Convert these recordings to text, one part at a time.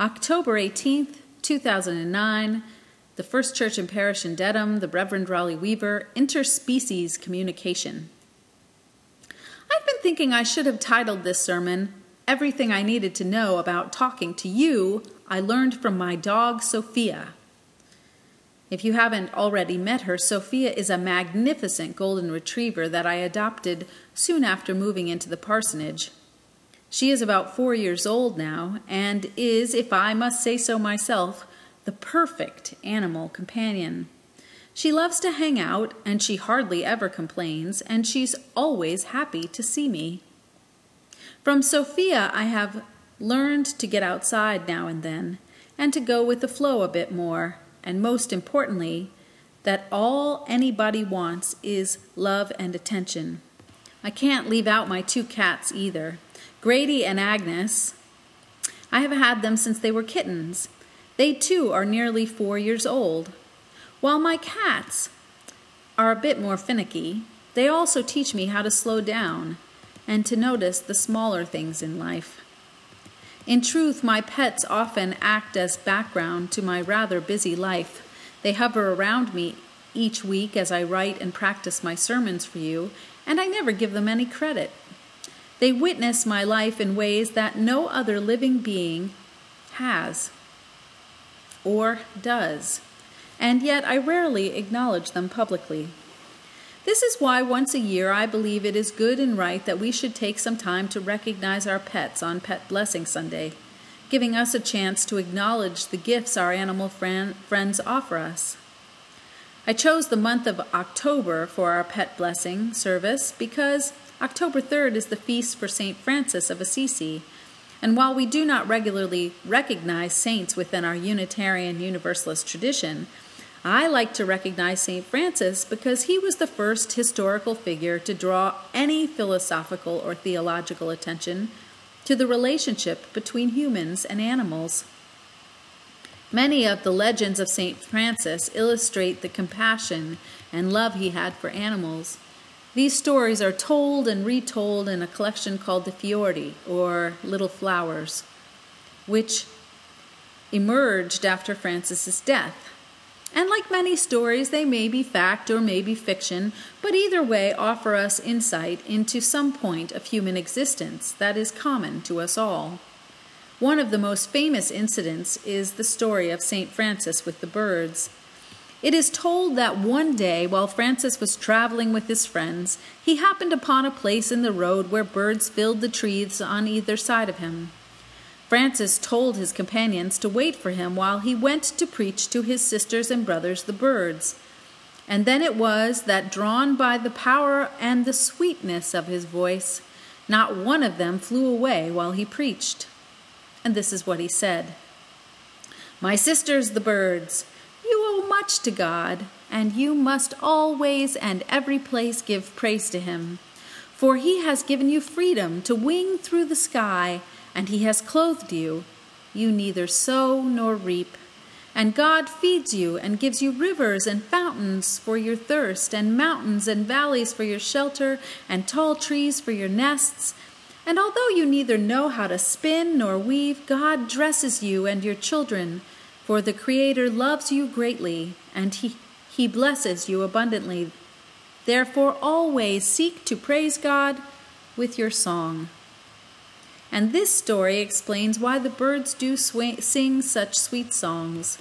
October 18th, 2009, the First Church and Parish in Dedham, the Reverend Rali Weaver, Interspecies Communication. I've been thinking I should have titled this sermon, Everything I Needed to Know About Talking to You, I Learned from My Dog Sophia. If you haven't already met her, Sophia is a magnificent golden retriever that I adopted soon after moving into the parsonage. She is about four years old now, and is, if I must say so myself, the perfect animal companion. She loves to hang out, and she hardly ever complains, and she's always happy to see me. From Sophia, I have learned to get outside now and then, and to go with the flow a bit more, and most importantly, that all anybody wants is love and attention. I can't leave out my two cats either. Grady and Agnes. I have had them since they were kittens. They too are nearly four years old. While my cats are a bit more finicky, they also teach me how to slow down and to notice the smaller things in life. In truth, my pets often act as background to my rather busy life. They hover around me each week as I write and practice my sermons for you, and I never give them any credit. They witness my life in ways that no other living being has or does, and yet I rarely acknowledge them publicly. This is why once a year I believe it is good and right that we should take some time to recognize our pets on Pet Blessing Sunday, giving us a chance to acknowledge the gifts our animal friend, friends offer us. I chose the month of October for our Pet Blessing service because October 3rd is the feast for St. Francis of Assisi, and while we do not regularly recognize saints within our Unitarian Universalist tradition, I like to recognize St. Francis because he was the first historical figure to draw any philosophical or theological attention to the relationship between humans and animals. Many of the legends of St. Francis illustrate the compassion and love he had for animals. These stories are told and retold in a collection called the Fiori, or Little Flowers, which emerged after Francis's death. And like many stories, they may be fact or may be fiction, but either way offer us insight into some point of human existence that is common to us all. One of the most famous incidents is the story of St. Francis with the birds. It is told that one day, while Francis was traveling with his friends, he happened upon a place in the road where birds filled the trees on either side of him. Francis told his companions to wait for him while he went to preach to his sisters and brothers, the birds. And then it was that, drawn by the power and the sweetness of his voice, not one of them flew away while he preached. And this is what he said My sisters, the birds, you owe much to God, and you must always and every place give praise to him. For he has given you freedom to wing through the sky and he has clothed you. You neither sow nor reap. And God feeds you and gives you rivers and fountains for your thirst, and mountains and valleys for your shelter, and tall trees for your nests. And although you neither know how to spin nor weave, God dresses you and your children, for the Creator loves you greatly, and He, he blesses you abundantly. Therefore, always seek to praise God with your song. And this story explains why the birds do sing such sweet songs.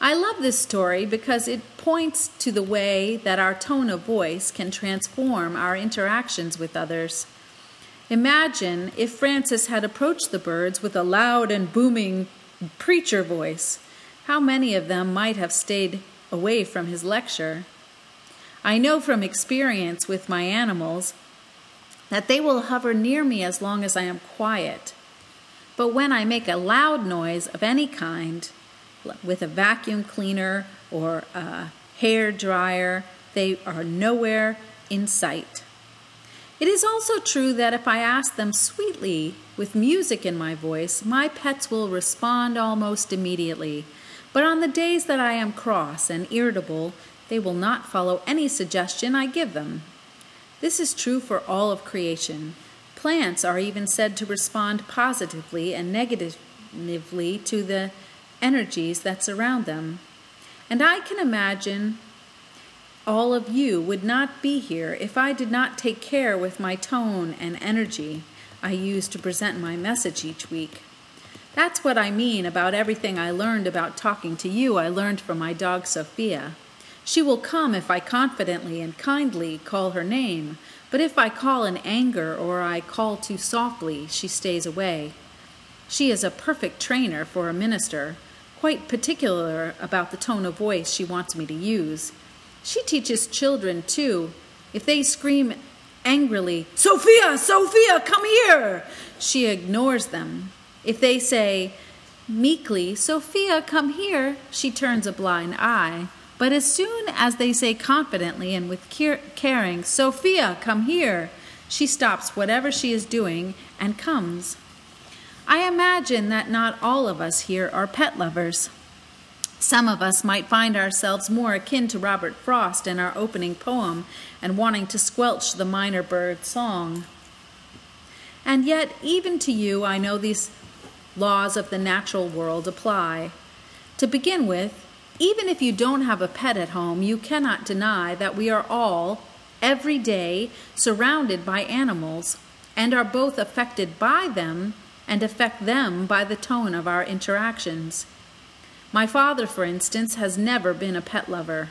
I love this story because it points to the way that our tone of voice can transform our interactions with others. Imagine if Francis had approached the birds with a loud and booming preacher voice. How many of them might have stayed away from his lecture? I know from experience with my animals that they will hover near me as long as I am quiet. But when I make a loud noise of any kind, with a vacuum cleaner or a hair dryer, they are nowhere in sight. It is also true that if I ask them sweetly with music in my voice, my pets will respond almost immediately. But on the days that I am cross and irritable, they will not follow any suggestion I give them. This is true for all of creation. Plants are even said to respond positively and negatively to the energies that surround them. And I can imagine all of you would not be here if I did not take care with my tone and energy I use to present my message each week. That's what I mean about everything I learned about talking to you, I learned from my dog Sophia. She will come if I confidently and kindly call her name, but if I call in anger or I call too softly, she stays away. She is a perfect trainer for a minister, quite particular about the tone of voice she wants me to use. She teaches children, too. If they scream angrily, Sophia, Sophia, come here, she ignores them. If they say meekly, Sophia, come here, she turns a blind eye. But as soon as they say confidently and with caring, Sophia, come here, she stops whatever she is doing and comes. I imagine that not all of us here are pet lovers. Some of us might find ourselves more akin to Robert Frost in our opening poem and wanting to squelch the minor bird song. And yet, even to you, I know these laws of the natural world apply. To begin with, even if you don't have a pet at home, you cannot deny that we are all, every day, surrounded by animals and are both affected by them and affect them by the tone of our interactions. My father, for instance, has never been a pet lover,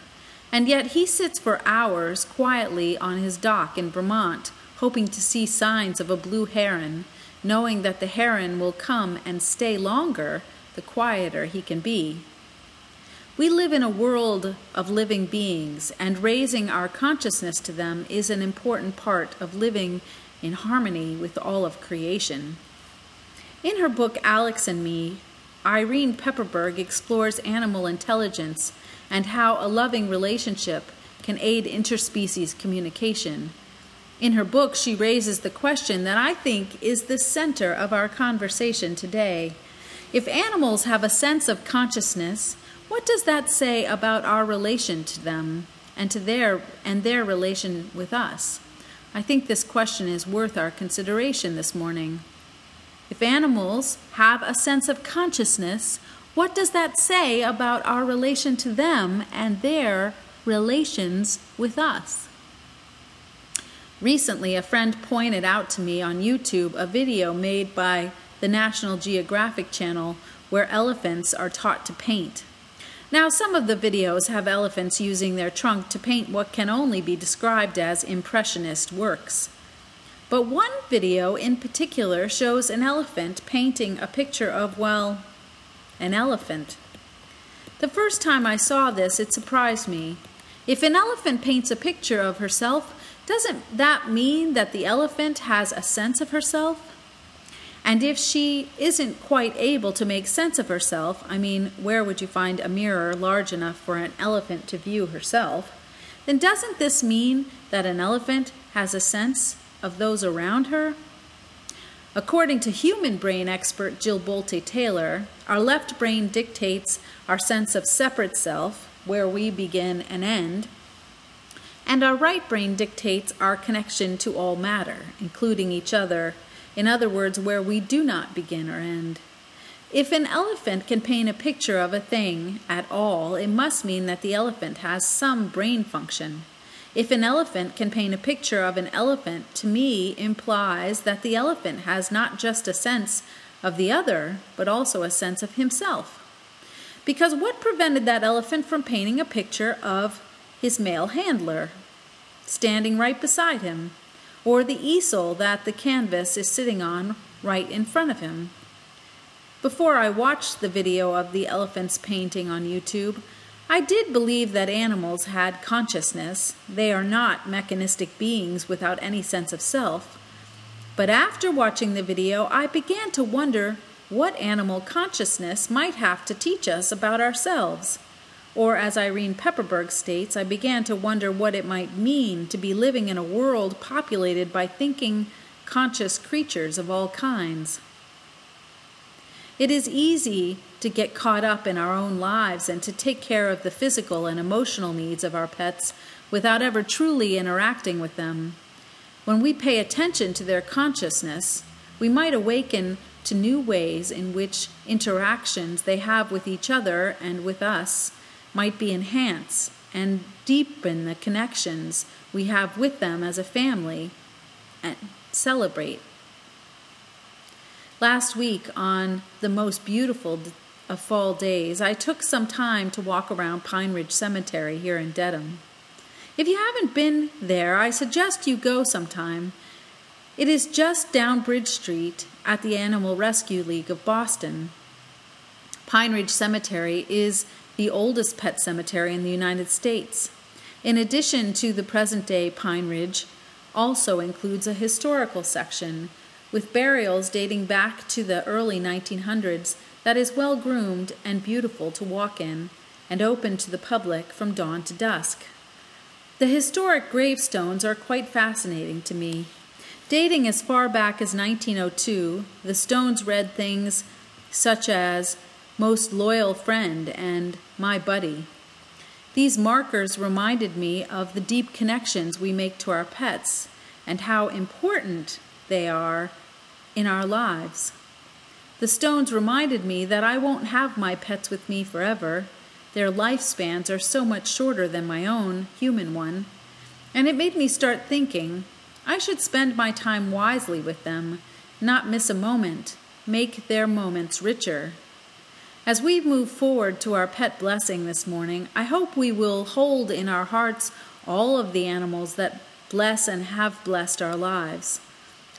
and yet he sits for hours quietly on his dock in Vermont, hoping to see signs of a blue heron, knowing that the heron will come and stay longer the quieter he can be. We live in a world of living beings, and raising our consciousness to them is an important part of living in harmony with all of creation. In her book Alex and Me, Irene Pepperberg explores animal intelligence and how a loving relationship can aid interspecies communication. In her book, she raises the question that I think is the center of our conversation today. If animals have a sense of consciousness, what does that say about our relation to them and to their and their relation with us? I think this question is worth our consideration this morning. If animals have a sense of consciousness, what does that say about our relation to them and their relations with us? Recently, a friend pointed out to me on YouTube a video made by the National Geographic Channel where elephants are taught to paint. Now, some of the videos have elephants using their trunk to paint what can only be described as impressionist works. But one video in particular shows an elephant painting a picture of, well, an elephant. The first time I saw this, it surprised me. If an elephant paints a picture of herself, doesn't that mean that the elephant has a sense of herself? And if she isn't quite able to make sense of herself, I mean, where would you find a mirror large enough for an elephant to view herself? Then doesn't this mean that an elephant has a sense of those around her? According to human brain expert Jill Bolte Taylor, our left brain dictates our sense of separate self, where we begin and end, and our right brain dictates our connection to all matter, including each other in other words, where we do not begin or end. If an elephant can paint a picture of a thing at all, it must mean that the elephant has some brain function. If an elephant can paint a picture of an elephant, to me implies that the elephant has not just a sense of the other, but also a sense of himself. Because what prevented that elephant from painting a picture of his male handler, standing right beside him? or the easel that the canvas is sitting on right in front of him. Before I watched the video of the elephant's painting on YouTube, I did believe that animals had consciousness. They are not mechanistic beings without any sense of self. But after watching the video, I began to wonder what animal consciousness might have to teach us about ourselves. Or, as Irene Pepperberg states, I began to wonder what it might mean to be living in a world populated by thinking, conscious creatures of all kinds. It is easy to get caught up in our own lives and to take care of the physical and emotional needs of our pets without ever truly interacting with them. When we pay attention to their consciousness, we might awaken to new ways in which interactions they have with each other and with us might be enhanced and deepen the connections we have with them as a family and celebrate. Last week, on the most beautiful of fall days, I took some time to walk around Pine Ridge Cemetery here in Dedham. If you haven't been there, I suggest you go sometime. It is just down Bridge Street at the Animal Rescue League of Boston. Pine Ridge Cemetery is the oldest pet cemetery in the United States. In addition to the present day Pine Ridge, also includes a historical section with burials dating back to the early 1900s that is well groomed and beautiful to walk in and open to the public from dawn to dusk. The historic gravestones are quite fascinating to me. Dating as far back as 1902, the stones read things such as most loyal friend and my buddy. These markers reminded me of the deep connections we make to our pets and how important they are in our lives. The stones reminded me that I won't have my pets with me forever. Their lifespans are so much shorter than my own human one. And it made me start thinking I should spend my time wisely with them, not miss a moment, make their moments richer. As we move forward to our pet blessing this morning, I hope we will hold in our hearts all of the animals that bless and have blessed our lives.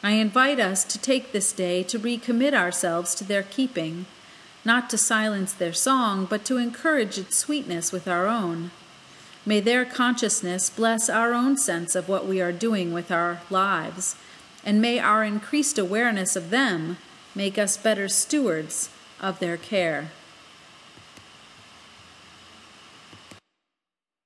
I invite us to take this day to recommit ourselves to their keeping, not to silence their song, but to encourage its sweetness with our own. May their consciousness bless our own sense of what we are doing with our lives, and may our increased awareness of them make us better stewards of their care.